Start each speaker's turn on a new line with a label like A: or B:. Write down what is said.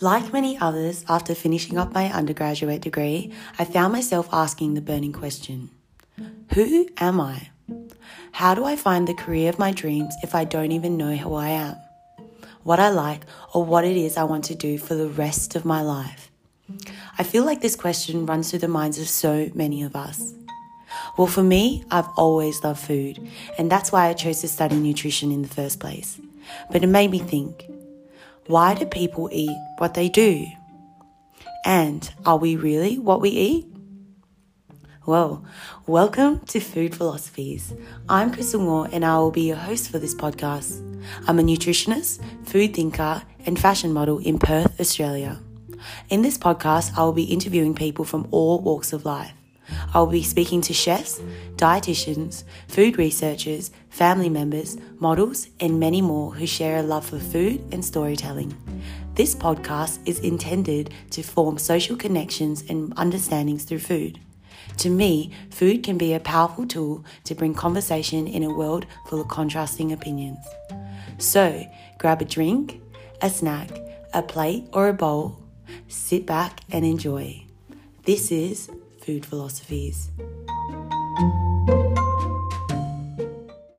A: Like many others, after finishing up my undergraduate degree, I found myself asking the burning question Who am I? How do I find the career of my dreams if I don't even know who I am? What I like, or what it is I want to do for the rest of my life? I feel like this question runs through the minds of so many of us. Well, for me, I've always loved food, and that's why I chose to study nutrition in the first place. But it made me think why do people eat what they do? And are we really what we eat? Well, welcome to Food Philosophies. I'm Crystal Moore and I will be your host for this podcast. I'm a nutritionist, food thinker, and fashion model in Perth, Australia. In this podcast, I will be interviewing people from all walks of life. I will be speaking to chefs, dietitians, food researchers, family members, models, and many more who share a love for food and storytelling. This podcast is intended to form social connections and understandings through food. To me, food can be a powerful tool to bring conversation in a world full of contrasting opinions. So, grab a drink, a snack, a plate, or a bowl, sit back and enjoy. This is Food Philosophies.